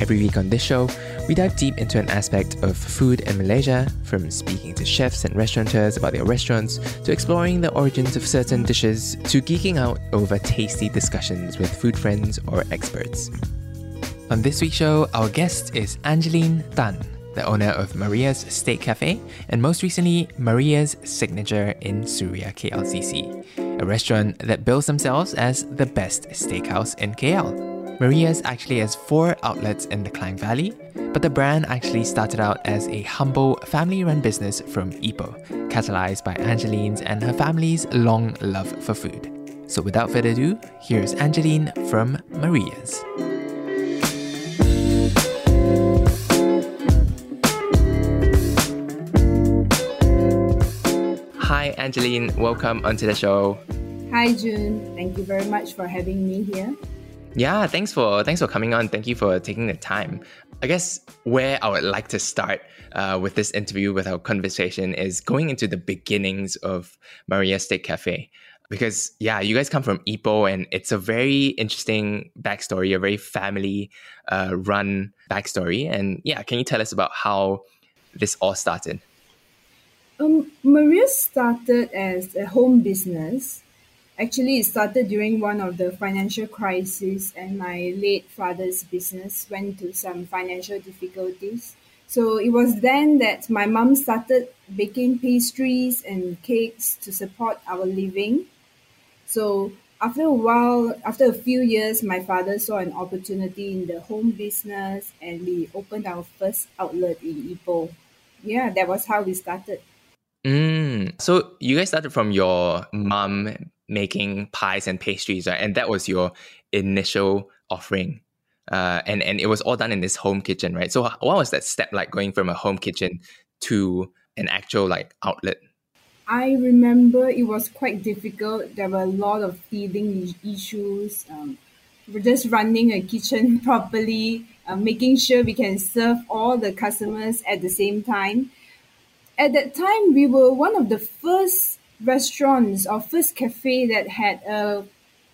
Every week on this show, we dive deep into an aspect of food in Malaysia, from speaking to chefs and restaurateurs about their restaurants, to exploring the origins of certain dishes, to geeking out over tasty discussions with food friends or experts. On this week's show, our guest is Angeline Tan, the owner of Maria's Steak Cafe, and most recently, Maria's Signature in Suria KLCC, a restaurant that bills themselves as the best steakhouse in KL. Maria's actually has four outlets in the Klang Valley, but the brand actually started out as a humble family run business from Ipoh, catalyzed by Angeline's and her family's long love for food. So without further ado, here's Angeline from Maria's. Hi, Angeline. Welcome onto the show. Hi, Jun. Thank you very much for having me here. Yeah, thanks for thanks for coming on. Thank you for taking the time. I guess where I would like to start uh, with this interview, with our conversation, is going into the beginnings of Maria Cafe. Because yeah, you guys come from Ipoh, and it's a very interesting backstory, a very family uh, run backstory. And yeah, can you tell us about how this all started? Um, Maria started as a home business Actually, it started during one of the financial crises, and my late father's business went to some financial difficulties. So it was then that my mom started baking pastries and cakes to support our living. So after a while, after a few years, my father saw an opportunity in the home business and we opened our first outlet in Ipoh. Yeah, that was how we started. Mm. So you guys started from your mom making pies and pastries, right? And that was your initial offering. Uh, and and it was all done in this home kitchen, right? So what was that step like going from a home kitchen to an actual like outlet? I remember it was quite difficult. There were a lot of feeding issues. Um, we're just running a kitchen properly, uh, making sure we can serve all the customers at the same time. At that time, we were one of the first restaurants or first cafe that had a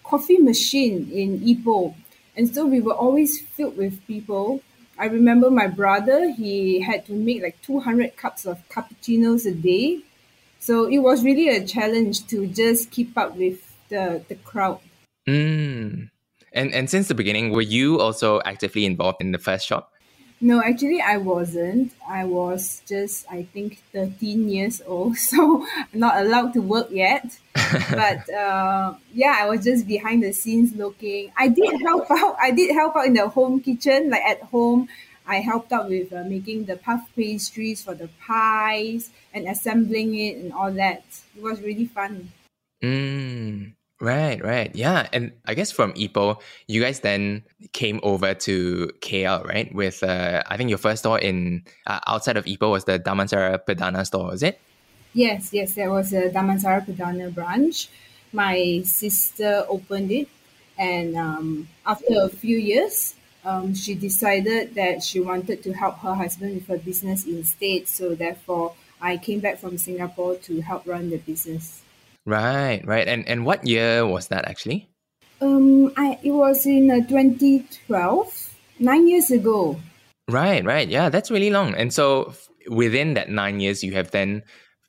coffee machine in Ipoh. And so we were always filled with people. I remember my brother, he had to make like 200 cups of cappuccinos a day. So it was really a challenge to just keep up with the, the crowd. Mm. And, and since the beginning, were you also actively involved in the first shop? No, actually, I wasn't. I was just, I think, 13 years old, so not allowed to work yet. but uh, yeah, I was just behind the scenes looking. I did help out. I did help out in the home kitchen, like at home. I helped out with uh, making the puff pastries for the pies and assembling it and all that. It was really fun. Mm. Right, right. Yeah. And I guess from Ipoh, you guys then came over to KL, right? With, uh, I think your first store in uh, outside of Ipoh was the Damansara Perdana store, is it? Yes, yes. There was a Damansara Perdana branch. My sister opened it. And um, after a few years, um, she decided that she wanted to help her husband with her business instead. So therefore, I came back from Singapore to help run the business. Right, right. And and what year was that actually? Um, I it was in uh, 2012, nine years ago. Right, right. Yeah, that's really long. And so within that nine years, you have then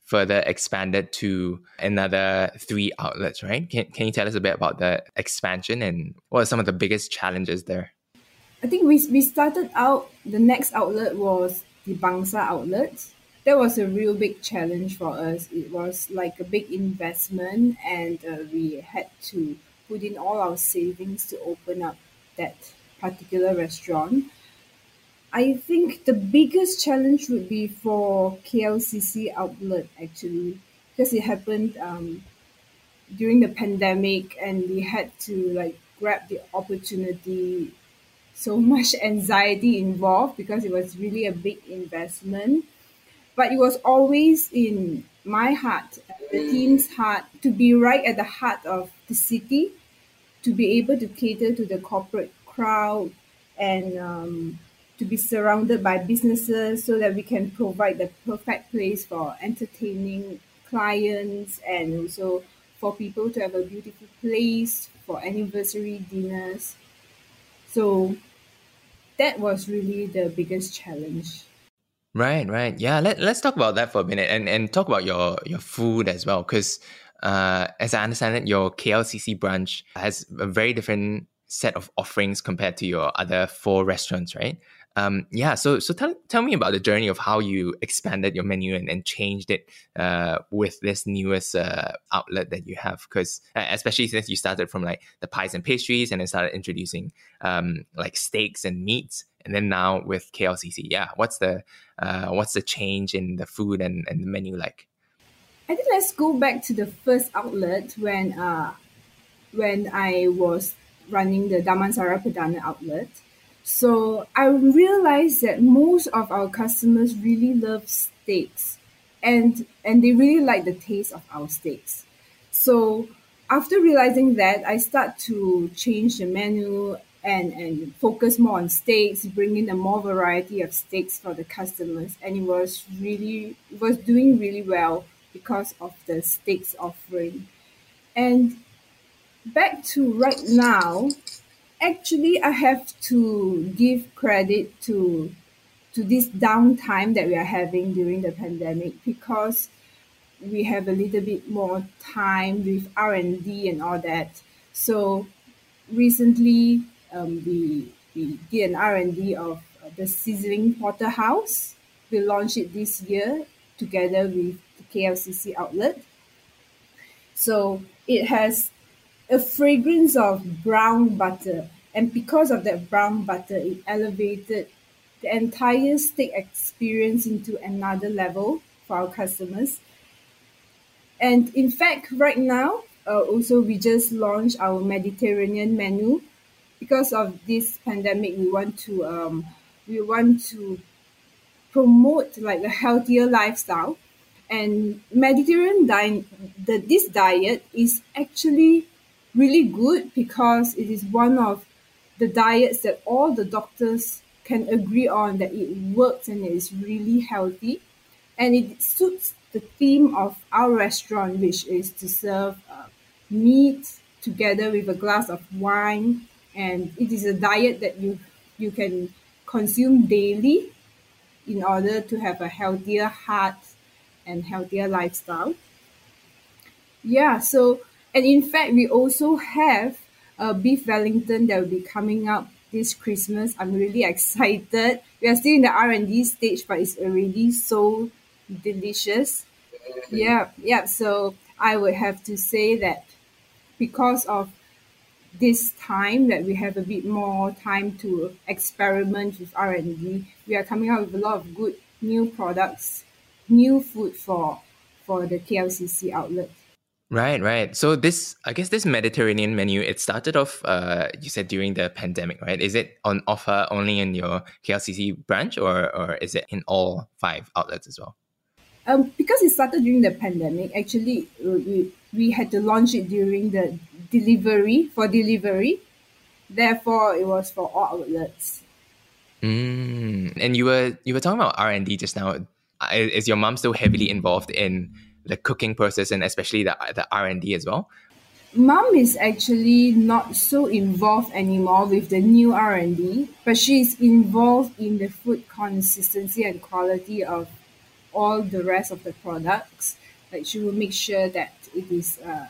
further expanded to another three outlets, right? Can, can you tell us a bit about the expansion and what are some of the biggest challenges there? I think we, we started out, the next outlet was the Bangsar outlet that was a real big challenge for us. It was like a big investment, and uh, we had to put in all our savings to open up that particular restaurant. I think the biggest challenge would be for KLCC outlet actually, because it happened um, during the pandemic, and we had to like grab the opportunity so much anxiety involved because it was really a big investment. But it was always in my heart, the team's heart, to be right at the heart of the city, to be able to cater to the corporate crowd and um, to be surrounded by businesses so that we can provide the perfect place for entertaining clients and also for people to have a beautiful place for anniversary dinners. So that was really the biggest challenge. Right, right. Yeah, let, let's talk about that for a minute and, and talk about your, your food as well. Because uh, as I understand it, your KLCC branch has a very different set of offerings compared to your other four restaurants, right? Um, yeah, so so tell, tell me about the journey of how you expanded your menu and, and changed it uh, with this newest uh, outlet that you have. Because especially since you started from like the pies and pastries and then started introducing um, like steaks and meats, and then now with KLCC, yeah, what's the uh, what's the change in the food and, and the menu like? I think let's go back to the first outlet when uh, when I was running the Damansara Perdana outlet. So I realized that most of our customers really love steaks and and they really like the taste of our steaks. So after realizing that, I start to change the menu and, and focus more on steaks, bring in a more variety of steaks for the customers. And it was really it was doing really well because of the steaks offering. And back to right now, actually I have to give credit to to this downtime that we are having during the pandemic because we have a little bit more time with R and D and all that. So recently, um, we we did an R and D of uh, the sizzling porterhouse. We launched it this year together with the KLCC outlet. So it has a fragrance of brown butter. And because of that brown butter, it elevated the entire steak experience into another level for our customers. And in fact, right now, uh, also we just launched our Mediterranean menu. Because of this pandemic, we want to um, we want to promote like a healthier lifestyle. And Mediterranean diet, the, this diet is actually really good because it is one of the diets that all the doctors can agree on that it works and it is really healthy and it suits the theme of our restaurant which is to serve uh, meat together with a glass of wine and it is a diet that you you can consume daily in order to have a healthier heart and healthier lifestyle yeah so and in fact, we also have a beef Wellington that will be coming up this Christmas. I'm really excited. We are still in the R and D stage, but it's already so delicious. Yeah, yeah. So I would have to say that because of this time that we have a bit more time to experiment with R and D, we are coming out with a lot of good new products, new food for for the KLCC outlet. Right, right. So this, I guess, this Mediterranean menu, it started off, uh, you said during the pandemic, right? Is it on offer only in your KLCC branch, or or is it in all five outlets as well? Um, because it started during the pandemic, actually, we we had to launch it during the delivery for delivery. Therefore, it was for all outlets. Mm. And you were you were talking about R and D just now. Is your mom still heavily involved in the cooking process and especially the the R and D as well? Mom is actually not so involved anymore with the new R and D, but she is involved in the food consistency and quality of all the rest of the products. Like she will make sure that it is uh,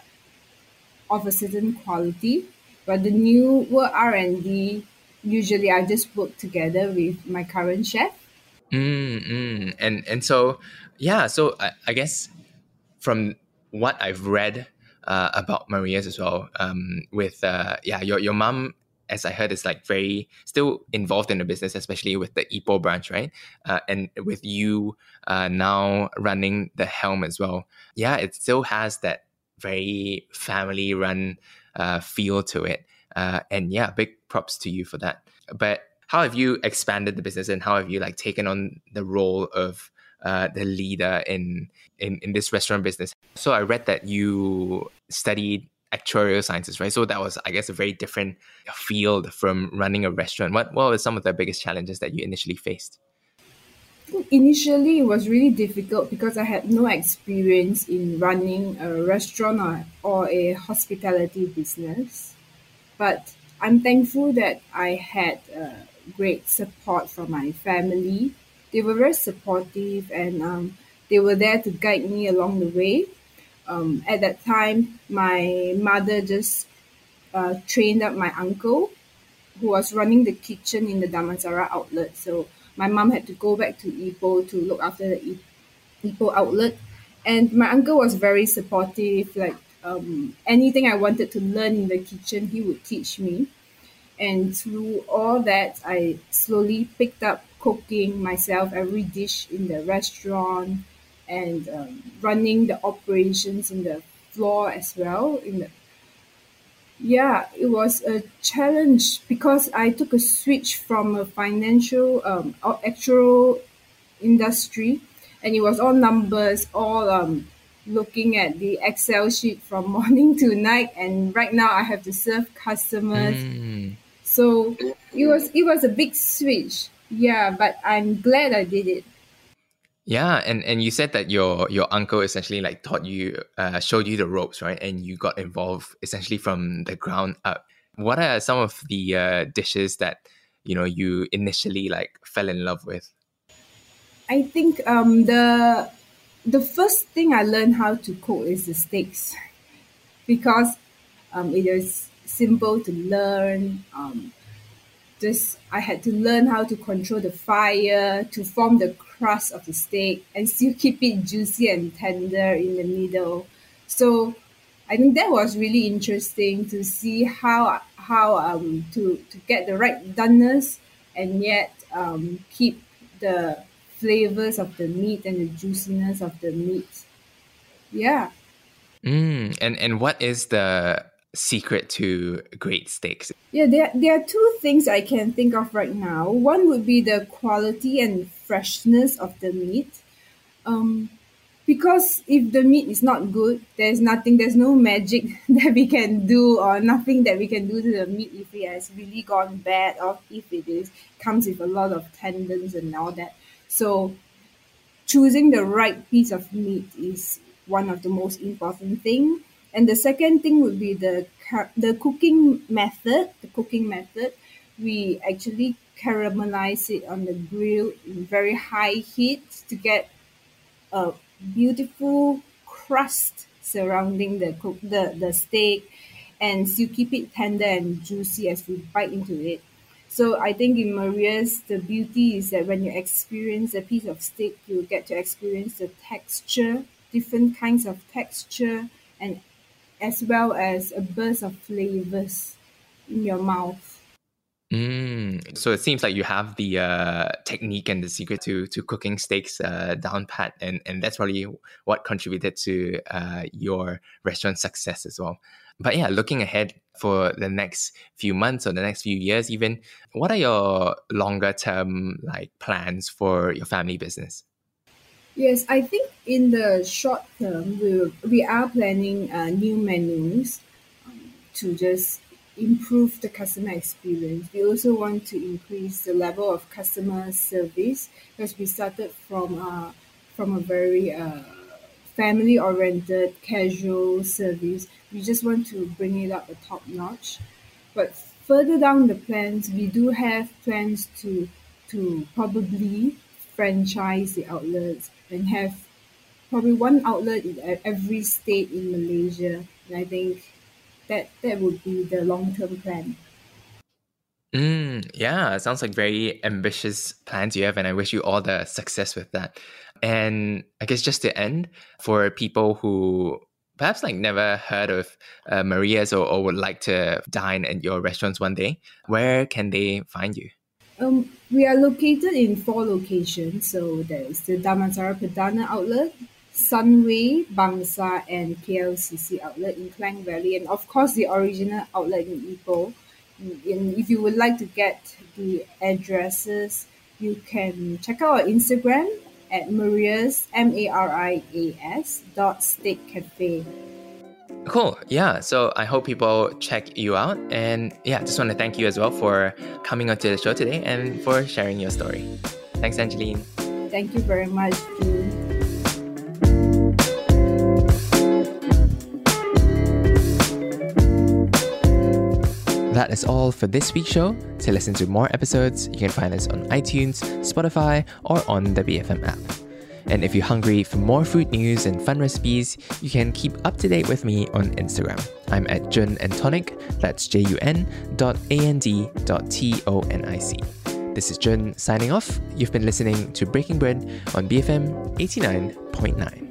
of a certain quality. But the new R and D, usually I just work together with my current chef. Mm. And and so yeah, so I, I guess from what I've read uh, about Maria's as well, um, with uh, yeah, your your mom, as I heard, is like very still involved in the business, especially with the Ipoh branch, right? Uh, and with you uh, now running the helm as well, yeah, it still has that very family run uh, feel to it. Uh, and yeah, big props to you for that. But how have you expanded the business and how have you like taken on the role of uh, the leader in, in in this restaurant business? So I read that you studied actuarial sciences, right? So that was, I guess, a very different field from running a restaurant. What what were some of the biggest challenges that you initially faced? Initially, it was really difficult because I had no experience in running a restaurant or, or a hospitality business. But I'm thankful that I had uh, great support from my family. They were very supportive and um, they were there to guide me along the way. Um, at that time, my mother just uh, trained up my uncle who was running the kitchen in the Damansara outlet. So my mom had to go back to Ipoh to look after the Ipoh outlet. And my uncle was very supportive. Like um, anything I wanted to learn in the kitchen, he would teach me. And through all that, I slowly picked up cooking myself every dish in the restaurant and um, running the operations in the floor as well in the yeah, it was a challenge because I took a switch from a financial um actual industry and it was all numbers, all um looking at the Excel sheet from morning to night and right now I have to serve customers. Mm. So it was it was a big switch. Yeah, but I'm glad I did it. Yeah, and and you said that your your uncle essentially like taught you, uh, showed you the ropes, right? And you got involved essentially from the ground up. What are some of the uh, dishes that you know you initially like fell in love with? I think um, the the first thing I learned how to cook is the steaks because um, it is simple to learn. Um, I had to learn how to control the fire to form the crust of the steak and still keep it juicy and tender in the middle. So I think that was really interesting to see how how um to to get the right doneness and yet um, keep the flavors of the meat and the juiciness of the meat. Yeah. Mm, and and what is the secret to great steaks? Yeah, there, there are two things I can think of right now. One would be the quality and freshness of the meat. Um, because if the meat is not good, there's nothing, there's no magic that we can do or nothing that we can do to the meat if it has really gone bad or if it is comes with a lot of tendons and all that. So choosing the right piece of meat is one of the most important thing and the second thing would be the the cooking method. The cooking method, we actually caramelize it on the grill in very high heat to get a beautiful crust surrounding the cook the, the steak and still keep it tender and juicy as we bite into it. So I think in Maria's, the beauty is that when you experience a piece of steak, you get to experience the texture, different kinds of texture, and as well as a burst of flavors in your mouth. Mm, so it seems like you have the uh, technique and the secret to to cooking steaks uh, down pat, and and that's probably what contributed to uh, your restaurant success as well. But yeah, looking ahead for the next few months or the next few years, even, what are your longer term like plans for your family business? Yes, I think in the short term, we we are planning uh, new menus um, to just improve the customer experience. We also want to increase the level of customer service because we started from uh, from a very uh, family oriented casual service. We just want to bring it up a top notch. But further down the plans, we do have plans to to probably franchise the outlets and have probably one outlet in every state in Malaysia. And I think that that would be the long term plan. Mm, yeah, sounds like very ambitious plans you have, and I wish you all the success with that. And I guess just to end, for people who perhaps like never heard of uh, Maria's or, or would like to dine at your restaurants one day, where can they find you? Um, we are located in four locations. So there's the Damansara Perdana outlet, Sunway, Bangsar, and KLCC outlet in Klang Valley, and of course the original outlet in Ipoh. And if you would like to get the addresses, you can check out our Instagram at Marias M A R I A S dot steak cafe. Cool. Yeah. So I hope people check you out. And yeah, just want to thank you as well for coming onto the show today and for sharing your story. Thanks, Angeline. Thank you very much, Jun. That is all for this week's show. To listen to more episodes, you can find us on iTunes, Spotify, or on the BFM app. And if you're hungry for more food news and fun recipes, you can keep up to date with me on Instagram. I'm at Jun and Tonic, that's J U N dot A N D dot T O N I C. This is Jun signing off. You've been listening to Breaking Bread on BFM 89.9.